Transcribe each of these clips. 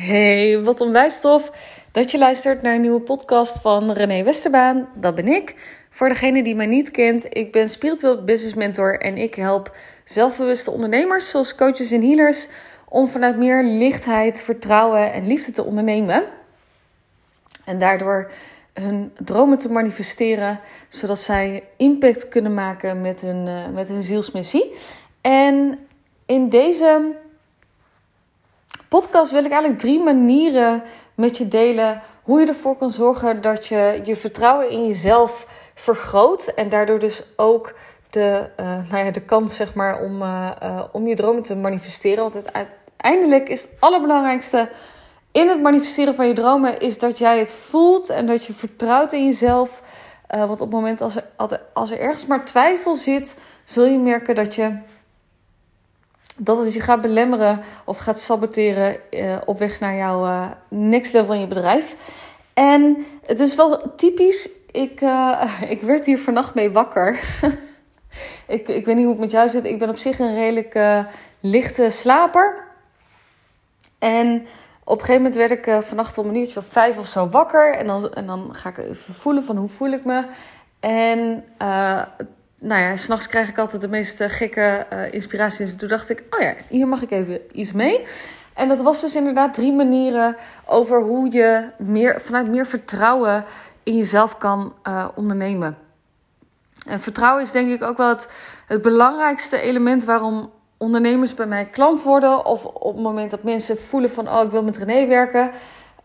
Hey, wat onwijs tof dat je luistert naar een nieuwe podcast van René Westerbaan. Dat ben ik. Voor degene die mij niet kent, ik ben spiritueel business mentor en ik help zelfbewuste ondernemers zoals coaches en healers om vanuit meer lichtheid, vertrouwen en liefde te ondernemen. En daardoor hun dromen te manifesteren, zodat zij impact kunnen maken met hun, uh, met hun zielsmissie. En in deze podcast wil ik eigenlijk drie manieren met je delen hoe je ervoor kan zorgen dat je je vertrouwen in jezelf vergroot en daardoor dus ook de, uh, nou ja, de kans zeg maar, om, uh, uh, om je dromen te manifesteren. Want uiteindelijk is het allerbelangrijkste in het manifesteren van je dromen is dat jij het voelt en dat je vertrouwt in jezelf. want op het moment als er, als er ergens maar twijfel zit, zul je merken dat je dat het je gaat belemmeren of gaat saboteren uh, op weg naar jouw uh, next level in je bedrijf. En het is wel typisch. Ik, uh, ik werd hier vannacht mee wakker. ik, ik weet niet hoe het met jou zit. Ik ben op zich een redelijk lichte slaper. En op een gegeven moment werd ik vannacht om een uurtje of vijf of zo wakker. En dan, en dan ga ik even voelen van hoe voel ik me. En nou ja, s'nachts krijg ik altijd de meest uh, gekke uh, inspiraties. Dus toen dacht ik, oh ja, hier mag ik even iets mee. En dat was dus inderdaad drie manieren over hoe je meer, vanuit meer vertrouwen in jezelf kan uh, ondernemen. En vertrouwen is denk ik ook wel het, het belangrijkste element waarom ondernemers bij mij klant worden. Of op het moment dat mensen voelen van, oh ik wil met René werken.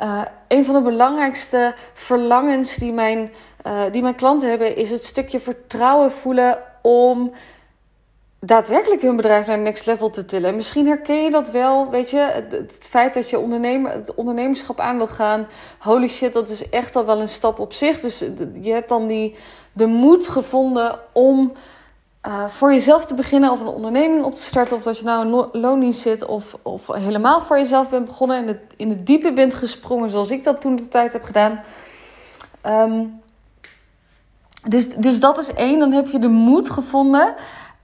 Uh, een van de belangrijkste verlangens die mijn, uh, die mijn klanten hebben, is het stukje vertrouwen voelen om daadwerkelijk hun bedrijf naar next level te tillen. Misschien herken je dat wel, weet je, het, het, feit dat je ondernemer, het ondernemerschap aan wil gaan. Holy shit, dat is echt al wel een stap op zich. Dus je hebt dan die, de moed gevonden om uh, voor jezelf te beginnen of een onderneming op te starten. Of dat je nou een loondienst zit of, of helemaal voor jezelf bent begonnen en in het diepe bent gesprongen zoals ik dat toen de tijd heb gedaan. Um, dus, dus dat is één, dan heb je de moed gevonden.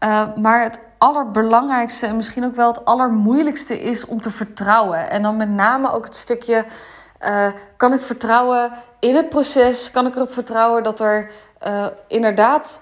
Uh, maar het allerbelangrijkste en misschien ook wel het allermoeilijkste is om te vertrouwen. En dan met name ook het stukje: uh, kan ik vertrouwen in het proces? Kan ik erop vertrouwen dat er inderdaad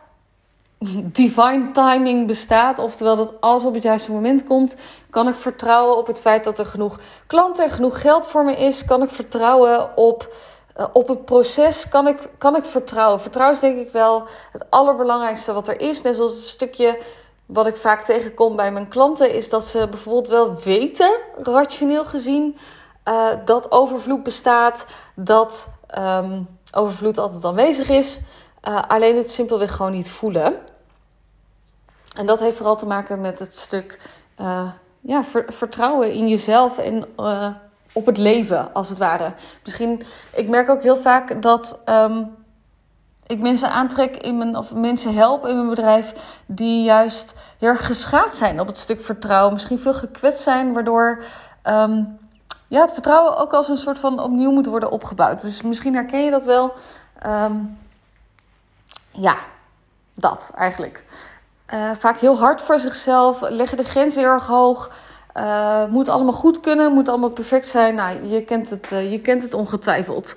divine timing bestaat, oftewel dat alles op het juiste moment komt, kan ik vertrouwen op het feit dat er genoeg klanten en genoeg geld voor me is, kan ik vertrouwen op, uh, op het proces, kan ik, kan ik vertrouwen. Vertrouwen is denk ik wel het allerbelangrijkste wat er is. Net zoals een stukje wat ik vaak tegenkom bij mijn klanten, is dat ze bijvoorbeeld wel weten, rationeel gezien, uh, dat overvloed bestaat, dat um, overvloed altijd aanwezig is. Uh, alleen het simpelweg gewoon niet voelen. En dat heeft vooral te maken met het stuk uh, ja, ver, vertrouwen in jezelf en uh, op het leven, als het ware. Misschien, ik merk ook heel vaak dat um, ik mensen aantrek in mijn, of mensen help in mijn bedrijf die juist heel erg geschaad zijn op het stuk vertrouwen. Misschien veel gekwetst zijn, waardoor um, ja, het vertrouwen ook als een soort van opnieuw moet worden opgebouwd. Dus misschien herken je dat wel. Um, ja, dat eigenlijk. Uh, vaak heel hard voor zichzelf, leggen de grenzen erg hoog. Uh, moet allemaal goed kunnen, moet allemaal perfect zijn. Nou, je kent het, uh, je kent het ongetwijfeld.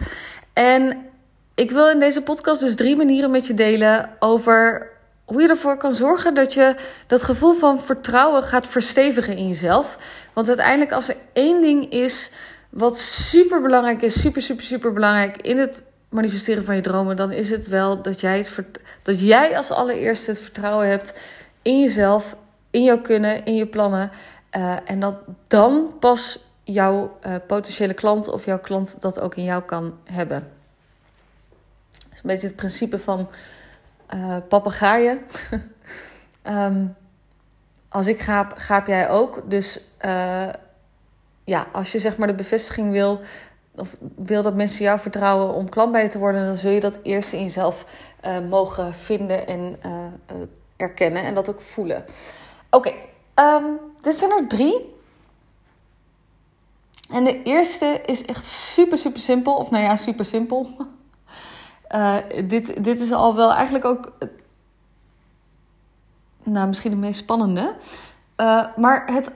En ik wil in deze podcast dus drie manieren met je delen over hoe je ervoor kan zorgen dat je dat gevoel van vertrouwen gaat verstevigen in jezelf. Want uiteindelijk, als er één ding is wat super belangrijk is, super, super, super belangrijk in het manifesteren van je dromen, dan is het wel dat jij, het, dat jij als allereerste het vertrouwen hebt in jezelf, in jouw kunnen, in je plannen. Uh, en dat dan pas jouw uh, potentiële klant of jouw klant dat ook in jou kan hebben. Dat is een beetje het principe van uh, papegaaien. um, als ik gaap, gaap jij ook. Dus ja, als je zeg maar de bevestiging wil of wil dat mensen jou vertrouwen om klant bij te worden, dan zul je dat eerst in jezelf uh, mogen vinden en uh, uh, erkennen en dat ook voelen. Oké, okay, um, dit zijn er drie. En de eerste is echt super, super simpel. Of nou ja, super simpel. dit, dit is al wel eigenlijk ook. Nou, misschien de meest spannende. maar het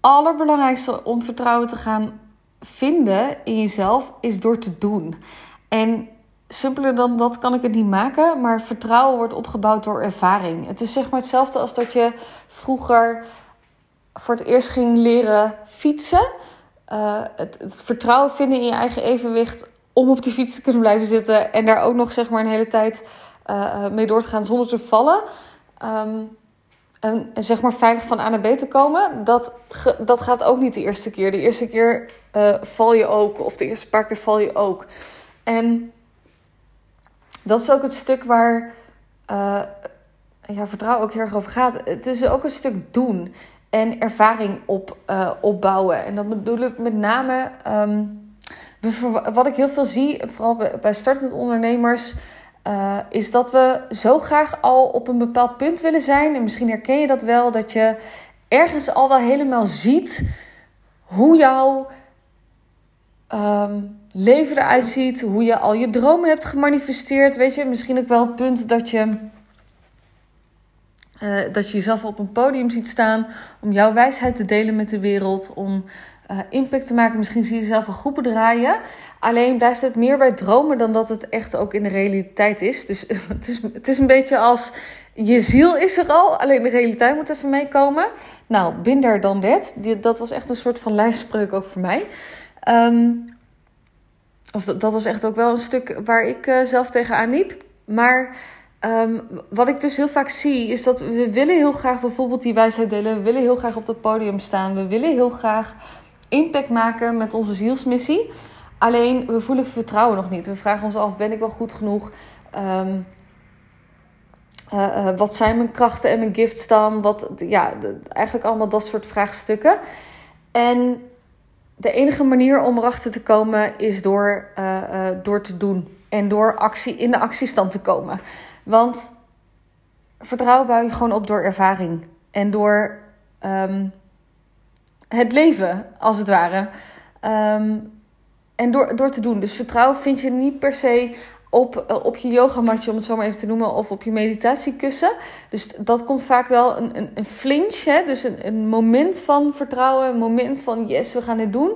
allerbelangrijkste om vertrouwen te gaan vinden in jezelf is door te doen. En simpeler dan dat kan ik het niet maken, maar vertrouwen wordt opgebouwd door ervaring. Het is zeg maar hetzelfde als dat je vroeger voor het eerst ging leren fietsen. Uh, het, vertrouwen vinden in je eigen evenwicht om op die fiets te kunnen blijven zitten en daar ook nog zeg maar een hele tijd uh, mee door te gaan zonder te vallen. Um, en, en, zeg maar veilig van A naar B te komen, dat, dat gaat ook niet de eerste keer. De eerste keer uh, val je ook, of de eerste paar keer val je ook. En dat is ook het stuk waar uh, ja, vertrouwen ook heel erg over gaat. Het is ook een stuk doen en ervaring op, uh, opbouwen. En dat bedoel ik met name, um, wat ik heel veel zie, vooral bij startend ondernemers, uh, is dat we zo graag al op een bepaald punt willen zijn. En misschien herken je dat wel, dat je ergens al wel helemaal ziet hoe jouw um, leven eruit ziet, hoe je al je dromen hebt gemanifesteerd. Weet je, misschien ook wel het punt dat je uh, dat je jezelf op een podium ziet staan om jouw wijsheid te delen met de wereld, om uh, impact te maken. Misschien zie je jezelf een groepen draaien. Alleen blijft het meer bij dromen dan dat het echt ook in de realiteit is. Dus het is, het is een beetje als je ziel is er al, alleen de realiteit moet even meekomen. Nou, binder dan dat. Dat was echt een soort van lijfspreuk ook voor mij. Um, of dat, dat was echt ook wel een stuk waar ik uh, zelf tegenaan liep. Maar Um, wat ik dus heel vaak zie, is dat we willen heel graag bijvoorbeeld die wijsheid delen. We willen heel graag op dat podium staan. We willen heel graag impact maken met onze zielsmissie. Alleen we voelen het vertrouwen nog niet. We vragen ons af: ben ik wel goed genoeg? Um, uh, uh, wat zijn mijn krachten en mijn gifts dan? Wat, ja, eigenlijk allemaal dat soort vraagstukken. En de enige manier om erachter te komen is door, uh, door te doen. En door actie, in de actiestand te komen. Want vertrouwen bouw je gewoon op door ervaring. En door um, het leven, als het ware. Um, en door, door te doen. Dus vertrouwen vind je niet per se op, eh, op je yogamatje, om het zo maar even te noemen, of op je meditatiekussen. Dus dat komt vaak wel een, een, een flinch, hè? dus een, een moment van vertrouwen, een moment van yes, we gaan dit doen.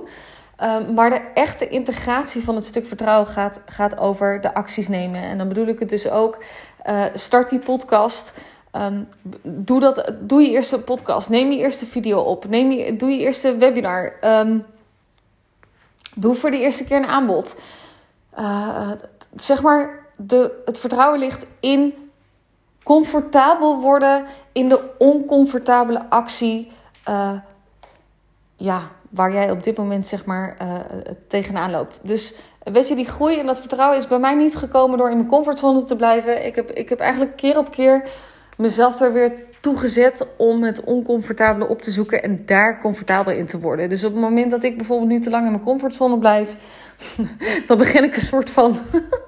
Um, maar de echte integratie van het stuk vertrouwen gaat, gaat over de acties nemen. En dan bedoel ik het dus ook, uh, start die podcast. Um, doe, dat, doe je eerste podcast. Neem je eerste video op. Neem je, doe je eerste webinar. Um, doe voor de eerste keer een aanbod. Uh, zeg maar, de, het vertrouwen ligt in comfortabel worden in de oncomfortabele actie. Uh, ja, waar jij op dit moment zeg maar uh, tegenaan loopt. Dus weet je, die groei en dat vertrouwen is bij mij niet gekomen door in mijn comfortzone te blijven. Ik heb, ik heb eigenlijk keer op keer mezelf er weer toegezet om het oncomfortabele op te zoeken en daar comfortabel in te worden. Dus op het moment dat ik bijvoorbeeld nu te lang in mijn comfortzone blijf, dan begin ik een soort van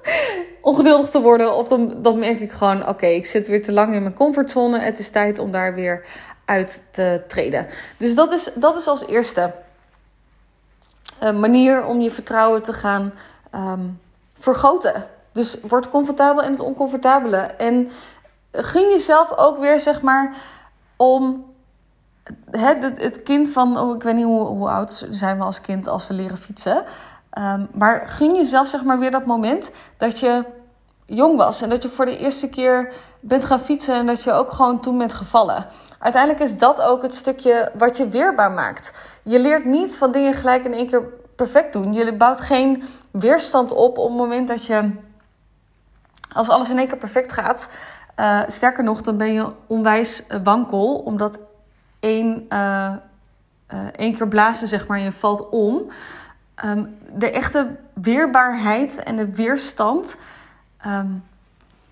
ongeduldig te worden. Of dan, dan merk ik gewoon: oké, ik zit weer te lang in mijn comfortzone. Het is tijd om daar weer uit te treden. Dus dat is, dat is als eerste uh, manier om je vertrouwen te gaan um, vergroten. Dus word comfortabel in het oncomfortabele. En gun jezelf ook weer, zeg maar, om het, het, het kind van, oh, ik weet niet hoe, hoe oud zijn we als kind als we leren fietsen. Um, maar gun jezelf, zeg maar, weer dat moment dat je jong was en dat je voor de eerste keer bent gaan fietsen en dat je ook gewoon toen bent gevallen. Uiteindelijk is dat ook het stukje wat je weerbaar maakt. Je leert niet van dingen gelijk in één keer perfect doen. Je bouwt geen weerstand op op het moment dat je, als alles in één keer perfect gaat. Uh, sterker nog, dan ben je onwijs wankel, omdat één, uh, één keer blazen, zeg maar, je valt om. Um, de echte weerbaarheid en de weerstand um,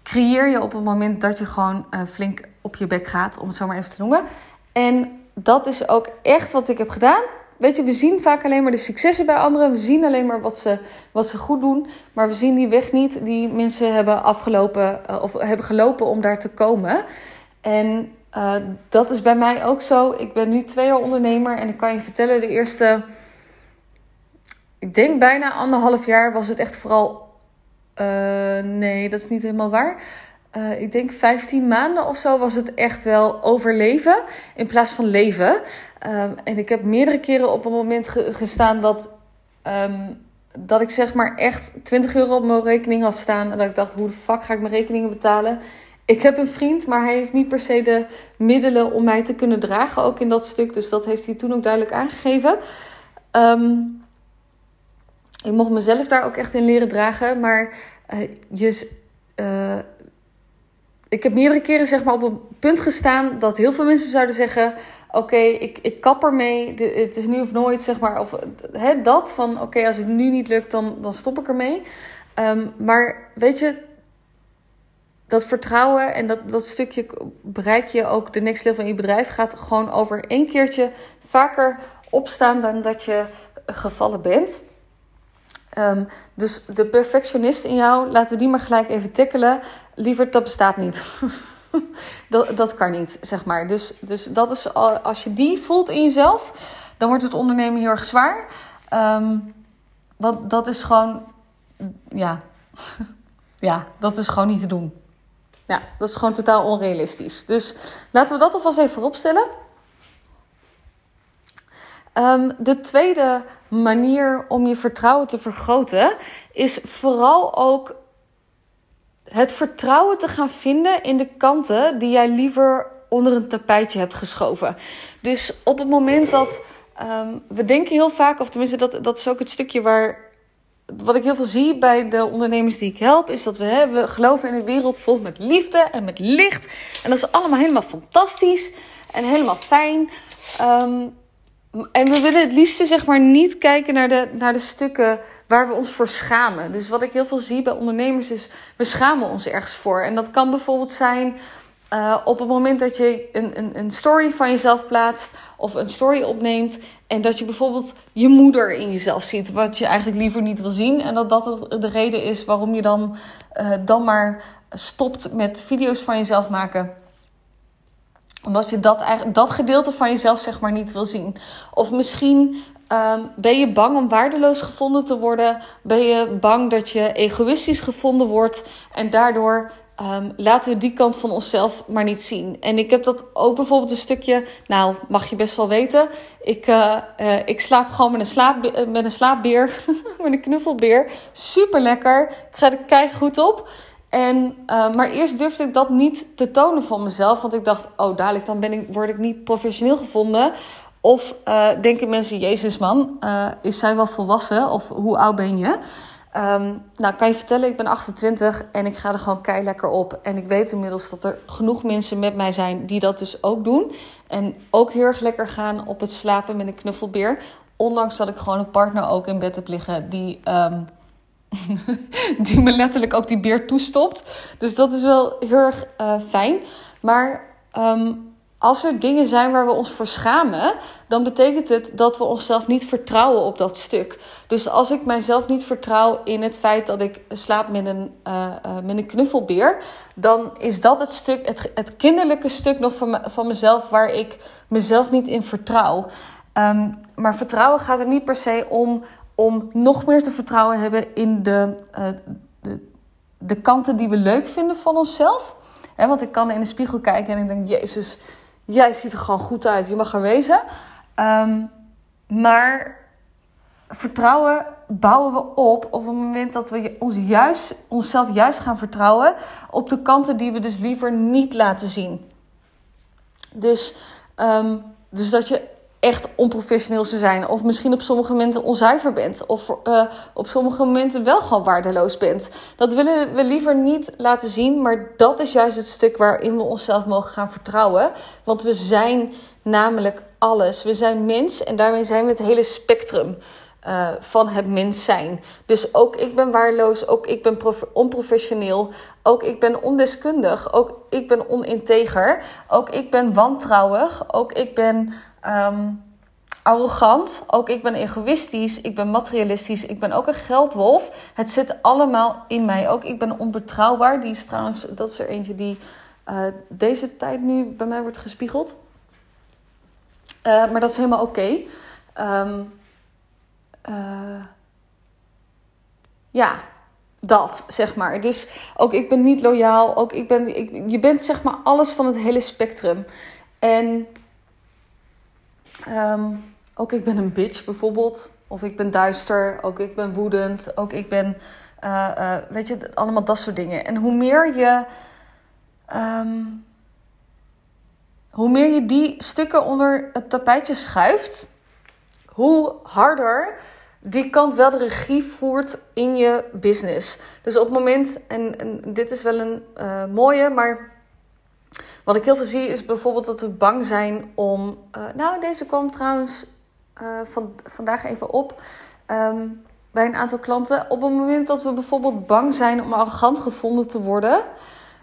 creëer je op het moment dat je gewoon flink op je bek gaat, om het zo maar even te noemen. En dat is ook echt wat ik heb gedaan. Weet je, we zien vaak alleen maar de successen bij anderen. We zien alleen maar wat ze, wat ze goed doen. Maar we zien die weg niet die mensen hebben afgelopen uh, of hebben gelopen om daar te komen. En uh, dat is bij mij ook zo. Ik ben nu twee jaar ondernemer en ik kan je vertellen, de eerste, ik denk bijna anderhalf jaar was het echt vooral. Uh, nee, dat is niet helemaal waar uh, ik denk 15 maanden of zo was het echt wel overleven in plaats van leven. Um, en ik heb meerdere keren op een moment ge gestaan dat ehm, dat ik zeg maar echt 20 euro op mijn rekening had staan. En dat ik dacht, hoe de fuck ga ik mijn rekeningen betalen? Ik heb een vriend, maar hij heeft niet per se de middelen om mij te kunnen dragen. Ook in dat stuk. Dus dat heeft hij toen ook duidelijk aangegeven. Um, ik mocht mezelf daar ook echt in leren dragen. Maar uh, je, uh, ik heb meerdere keren zeg maar, op een punt gestaan dat heel veel mensen zouden zeggen: Oké, ik, ik kap ermee. Het is nu of nooit, zeg maar. Of hè, dat van: Oké, als het nu niet lukt, dan, dan stop ik ermee. Um, maar weet je, dat vertrouwen en dat, dat stukje bereik je ook de next level in je bedrijf. Gaat gewoon over één keertje vaker opstaan dan dat je gevallen bent. Um, dus de perfectionist in jou, laten we die maar gelijk even tackelen. Liever, dat bestaat niet. dat, dat kan niet, zeg maar. Dus, dus dat is, als je die voelt in jezelf, dan wordt het ondernemen heel erg zwaar. Um, want dat is gewoon, ja, ja, dat is gewoon niet te doen. Ja, dat is gewoon totaal onrealistisch. Dus laten we dat alvast even vooropstellen. Um, de tweede manier om je vertrouwen te vergroten is vooral ook het vertrouwen te gaan vinden in de kanten die jij liever onder een tapijtje hebt geschoven. Dus op het moment dat um, we denken heel vaak, of tenminste dat, dat is ook het stukje waar wat ik heel veel zie bij de ondernemers die ik help, is dat we, hè, we geloven in een wereld vol met liefde en met licht. En dat is allemaal helemaal fantastisch en helemaal fijn. Um, en we willen het liefste zeg maar niet kijken naar de, naar de stukken waar we ons voor schamen. Dus wat ik heel veel zie bij ondernemers is, we schamen ons ergens voor. En dat kan bijvoorbeeld zijn uh, op het moment dat je een, een, een story van jezelf plaatst of een story opneemt. En dat je bijvoorbeeld je moeder in jezelf ziet, wat je eigenlijk liever niet wil zien. En dat dat de reden is waarom je dan, uh, dan maar stopt met video's van jezelf maken omdat je dat, dat gedeelte van jezelf zeg maar niet wil zien. Of misschien um, ben je bang om waardeloos gevonden te worden. Ben je bang dat je egoïstisch gevonden wordt. En daardoor um, laten we die kant van onszelf maar niet zien. En ik heb dat ook bijvoorbeeld een stukje. Nou, mag je best wel weten. Ik, uh, uh, ik slaap gewoon met een, slaap, uh, met een slaapbeer. met een knuffelbeer. Super lekker. Ik ga er kei goed op. En, uh, maar eerst durfde ik dat niet te tonen van mezelf. Want ik dacht, oh dadelijk dan ben ik, word ik niet professioneel gevonden. Of uh, denken mensen, Jezus man, uh, is zij wel volwassen? Of hoe oud ben je? Um, nou, kan je vertellen, ik ben 28 en ik ga er gewoon kei lekker op. En ik weet inmiddels dat er genoeg mensen met mij zijn die dat dus ook doen. En ook heel erg lekker gaan op het slapen met een knuffelbeer. Ondanks dat ik gewoon een partner ook in bed heb liggen die... Um, die me letterlijk ook die beer toestopt. Dus dat is wel heel erg uh, fijn. Maar um, als er dingen zijn waar we ons voor schamen, dan betekent het dat we onszelf niet vertrouwen op dat stuk. Dus als ik mijzelf niet vertrouw in het feit dat ik slaap met een, uh, uh, met een knuffelbeer, dan is dat het stuk, het, het kinderlijke stuk nog van, van mezelf waar ik mezelf niet in vertrouw. Um, maar vertrouwen gaat er niet per se om om nog meer te vertrouwen hebben in de, uh, de, de, kanten die we leuk vinden van onszelf. He, want ik kan in de spiegel kijken en ik denk, Jezus, jij ziet er gewoon goed uit, je mag er wezen. Um, maar vertrouwen bouwen we op op het moment dat we ons juist, onszelf juist gaan vertrouwen op de kanten die we dus liever niet laten zien. Dus, um, dus dat je echt onprofessioneel zou zijn. Of misschien op sommige momenten onzuiver bent. Of uh, op sommige momenten wel gewoon waardeloos bent. Dat willen we liever niet laten zien. Maar dat is juist het stuk waarin we onszelf mogen gaan vertrouwen. Want we zijn namelijk alles. We zijn mens en daarmee zijn we het hele spectrum. Uh, van het mens zijn. Dus ook ik ben waardeloos, ook ik ben onprofessioneel, ook ik ben ondeskundig, ook ik ben oninteger, ook ik ben wantrouwig, ook ik ben um, arrogant. Ook ik ben egoïstisch. Ik ben materialistisch. Ik ben ook een geldwolf. Het zit allemaal in mij. Ook ik ben onbetrouwbaar. Die is trouwens, dat is er eentje die uh, deze tijd nu bij mij wordt gespiegeld. Uh, maar dat is helemaal oké. Um, uh, ja, dat, zeg maar. Dus ook ik ben niet loyaal. Ook ik ben, ik, je bent zeg maar alles van het hele spectrum. En Um, ook ik ben een bitch bijvoorbeeld. of ik ben duister, ook ik ben woedend, ook ik ben, uh, weet je, allemaal dat soort dingen. En hoe meer je, ehm, hoe meer je die stukken onder het tapijtje schuift, hoe harder die kant wel de regie voert in je business. Dus op het moment, en, en dit is wel een uh, mooie, maar wat ik heel veel zie is bijvoorbeeld dat we bang zijn om. Uh, nou, deze kwam trouwens van, vandaag even op. Um, bij een aantal klanten. Op het moment dat we bijvoorbeeld bang zijn om arrogant gevonden te worden,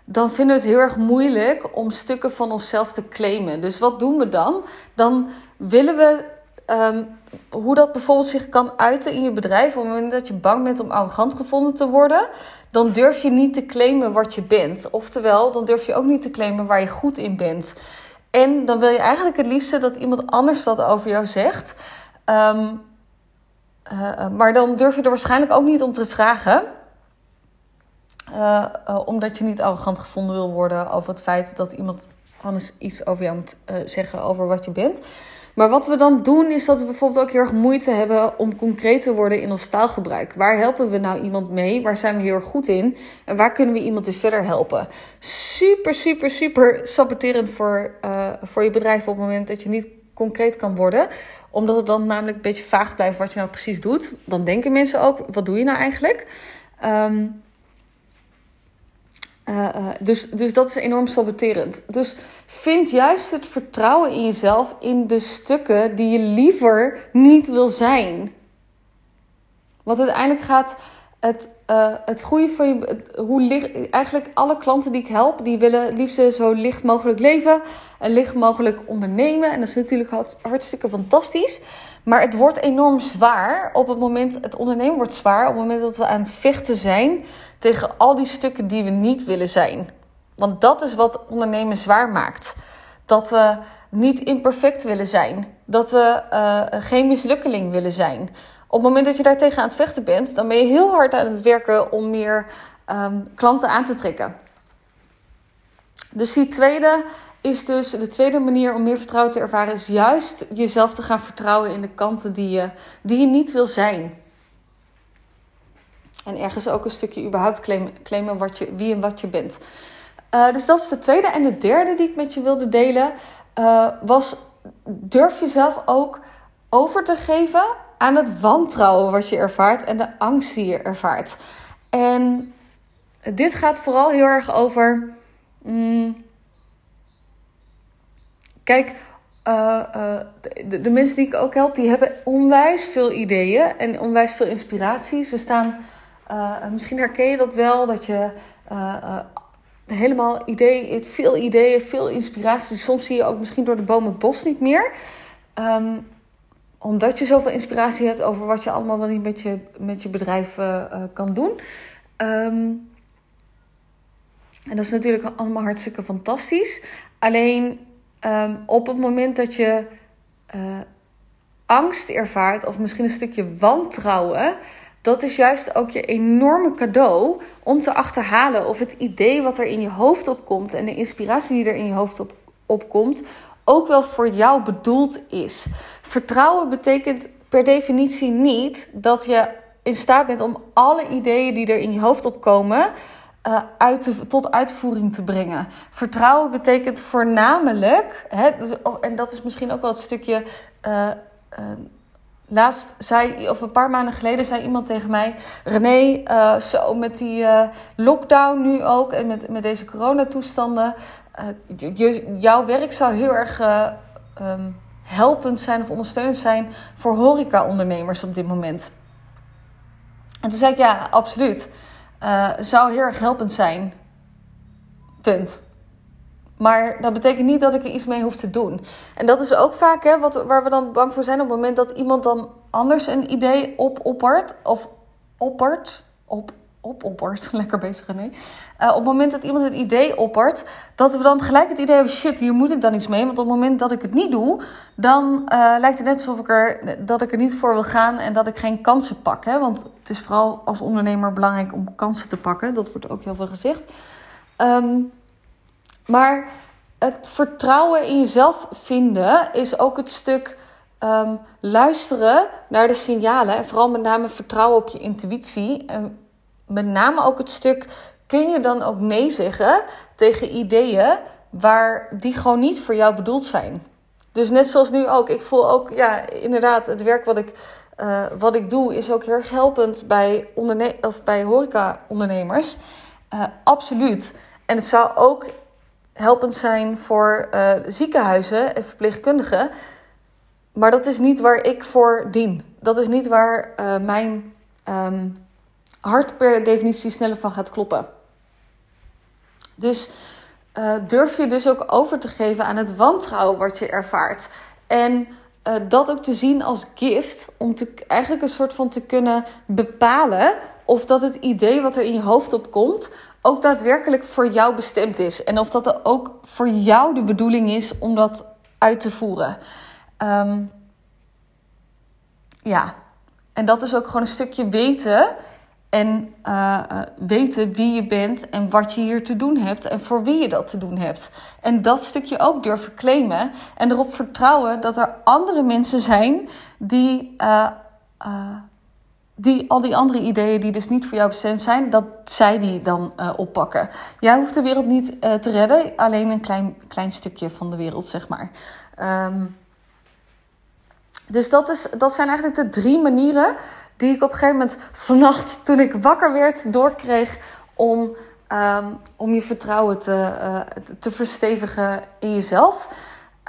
dan vinden we het heel erg moeilijk om stukken van onszelf te claimen. Dus wat doen we dan? Dan willen we um, hoe dat bijvoorbeeld zich kan uiten in je bedrijf. Op het moment dat je bang bent om arrogant gevonden te worden, dan durf je niet te claimen wat je bent. Oftewel, dan durf je ook niet te claimen waar je goed in bent. En dan wil je eigenlijk het liefste dat iemand anders dat over jou zegt. Um, uh, maar dan durf je er waarschijnlijk ook niet om te vragen. Uh, omdat je niet arrogant gevonden wil worden over het feit dat iemand anders iets over jou moet zeggen over wat je bent. Maar wat we dan doen is dat we bijvoorbeeld ook heel erg moeite hebben om concreet te worden in ons taalgebruik. Waar helpen we nou iemand mee? Waar zijn we heel erg goed in? En waar kunnen we iemand in verder helpen? Super, super, super saboterend voor, uh, voor je bedrijf op het moment dat je niet concreet kan worden. Omdat het dan namelijk een beetje vaag blijft wat je nou precies doet. Dan denken mensen ook, wat doe je nou eigenlijk? Um, uh, uh, dus, dus dat is enorm saboterend. Dus vind juist het vertrouwen in jezelf in de stukken die je liever niet wil zijn. Want uiteindelijk gaat het, uh, het goede van je. Hoe eigenlijk alle klanten die ik help, die willen liefst zo licht mogelijk leven en licht mogelijk ondernemen. En dat is natuurlijk hartstikke fantastisch. Maar het wordt enorm zwaar op het moment, het ondernemen wordt zwaar op het moment dat we aan het vechten zijn tegen al die stukken die we niet willen zijn. Want dat is wat ondernemen zwaar maakt. Dat we niet imperfect willen zijn. Dat we uh, geen mislukkeling willen zijn. Op het moment dat je daar tegen aan het vechten bent, dan ben je heel hard aan het werken om meer um, klanten aan te trekken. Dus die tweede is dus de tweede manier om meer vertrouwen te ervaren, is juist jezelf te gaan vertrouwen in de kanten die je, die je niet wil zijn. En ergens ook een stukje überhaupt claimen, wat je, wie en wat je bent. Uh, dus dat is de tweede. En de derde die ik met je wilde delen uh, was: durf jezelf ook over te geven aan het wantrouwen wat je ervaart en de angst die je ervaart. En dit gaat vooral heel erg over. Mm, kijk, uh, uh, de, mensen die ik ook help, die hebben onwijs veel ideeën en onwijs veel inspiratie. Ze staan, uh, misschien herken je dat wel, dat je helemaal ideeën, veel ideeën, veel inspiratie. Soms zie je ook misschien door de bomen het bos niet meer. Um, omdat je zoveel inspiratie hebt over wat je allemaal wel niet met je, met je bedrijf kan doen. Um, en dat is natuurlijk allemaal hartstikke fantastisch. Alleen um, op het moment dat je uh, angst ervaart, of misschien een stukje wantrouwen, dat is juist ook je enorme cadeau om te achterhalen of het idee wat er in je hoofd opkomt en de inspiratie die er in je hoofd op, opkomt, ook wel voor jou bedoeld is. Vertrouwen betekent per definitie niet dat je in staat bent om alle ideeën die er in je hoofd opkomen uh, uit tot uitvoering te brengen. Vertrouwen betekent voornamelijk, hè, dus, en dat is misschien ook wel het stukje. Uh, uh, laatst zei, of een paar maanden geleden, zei iemand tegen mij: René, zo met die lockdown nu ook en met, met deze coronatoestanden. Je, jouw werk zou heel erg um, helpend zijn of ondersteunend zijn voor horeca-ondernemers op dit moment. En toen zei ik: Ja, absoluut uh, zou heel erg helpend zijn. Punt. Maar dat betekent niet dat ik er iets mee hoef te doen. En dat is ook vaak hè, wat, waar we dan bang voor zijn op het moment dat iemand dan anders een idee op oppert. Of oppert. Op. Lekker bezig. Uh, op het moment dat iemand een idee oppert, dat we dan gelijk het idee hebben: shit, hier moet ik dan iets mee. Want op het moment dat ik het niet doe, dan uh, lijkt het net alsof ik er, dat ik er niet voor wil gaan en dat ik geen kansen pak. Hè? Want het is vooral als ondernemer belangrijk om kansen te pakken. Dat wordt ook heel veel gezegd. Um, maar het vertrouwen in jezelf vinden is ook het stuk ehm, luisteren naar de signalen. En vooral met name vertrouwen op je intuïtie. En met name ook het stuk: kun je dan ook nee zeggen tegen ideeën waar die gewoon niet voor jou bedoeld zijn? Dus net zoals nu ook. Ik voel ook, ja, inderdaad, het werk wat ik, uh, wat ik doe is ook heel erg helpend bij, onderne of bij horeca-ondernemers. Uh, absoluut. En het zou ook helpend zijn voor uh, ziekenhuizen en verpleegkundigen. Maar dat is niet waar ik voor dien. Dat is niet waar mijn um, hart per definitie sneller van gaat kloppen. Dus uh, durf je dus ook over te geven aan het wantrouwen wat je ervaart. En dat ook te zien als gift, om te, eigenlijk een soort van te kunnen bepalen of dat het idee wat er in je hoofd opkomt ook daadwerkelijk voor jou bestemd is. En of dat er ook voor jou de bedoeling is om dat uit te voeren. Um, ja, en dat is ook gewoon een stukje weten en uh, weten wie je bent en wat je hier te doen hebt en voor wie je dat te doen hebt. En dat stukje ook durven claimen en erop vertrouwen dat er andere mensen zijn die, uh, die al die andere ideeën die dus niet voor jou bestemd zijn, dat zij die dan oppakken. Jij hoeft de wereld niet te redden, alleen een klein, klein stukje van de wereld, zeg maar. Um, dus dat, is, dat zijn eigenlijk de drie manieren die ik op een gegeven moment vannacht, toen ik wakker werd, doorkreeg om, um, om je vertrouwen te, uh, te verstevigen in jezelf.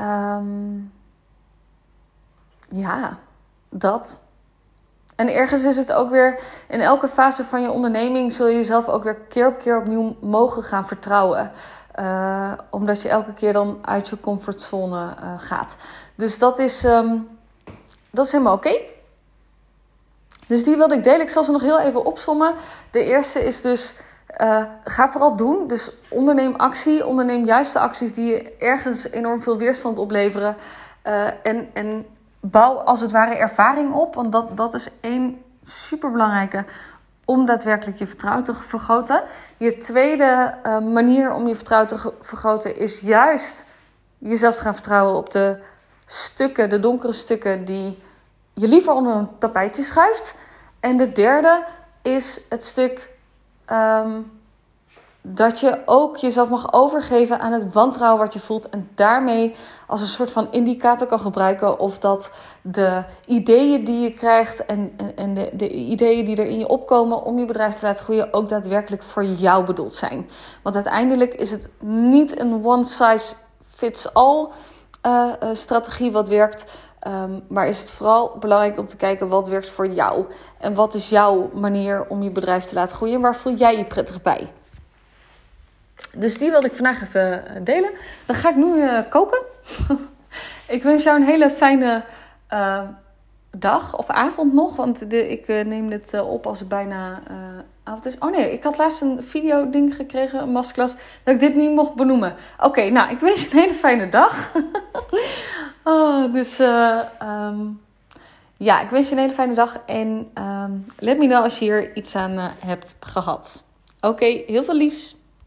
Um, ja, dat. En ergens is het ook weer, in elke fase van je onderneming zul je jezelf ook weer keer op keer opnieuw mogen gaan vertrouwen. Uh, omdat je elke keer dan uit je comfortzone uh, gaat. Dus dat is, um, dat is helemaal oké. Dus die wilde ik delen. Ik zal ze nog heel even opsommen. De eerste is dus. Uh, ga vooral doen. Dus onderneem actie. Onderneem juist de acties die je ergens enorm veel weerstand opleveren. En, en bouw als het ware ervaring op. Want dat, dat is één superbelangrijke om daadwerkelijk je vertrouwen te vergroten. Je tweede uh, manier om je vertrouwen te vergroten is juist jezelf te gaan vertrouwen op de stukken, de donkere stukken die je liever onder een tapijtje schuift. En de derde is het stuk um, dat je ook jezelf mag overgeven aan het wantrouwen wat je voelt. En daarmee als een soort van indicator kan gebruiken of dat de ideeën die je krijgt en, en de, de ideeën die er in je opkomen om je bedrijf te laten groeien ook daadwerkelijk voor jou bedoeld zijn. Want uiteindelijk is het niet een one size fits all uh, strategie wat werkt. Um, maar is het vooral belangrijk om te kijken wat werkt voor jou. En wat is jouw manier om je bedrijf te laten groeien. Waar voel jij je prettig bij? Dus die wilde ik vandaag even eh, delen. Dan ga ik nu uh, koken. ik wens jou een hele fijne uh, dag of avond nog. Want de, ik neem dit op als het bijna avond is. Oh nee, ik had laatst een video ding gekregen, een masterclass, dat ik dit niet mocht benoemen. Oké, nou, ik wens je een hele fijne dag. oh, dus um, ja, ik wens je een hele fijne dag. En um, let me know als je hier iets aan hebt gehad. Oké, heel veel liefs.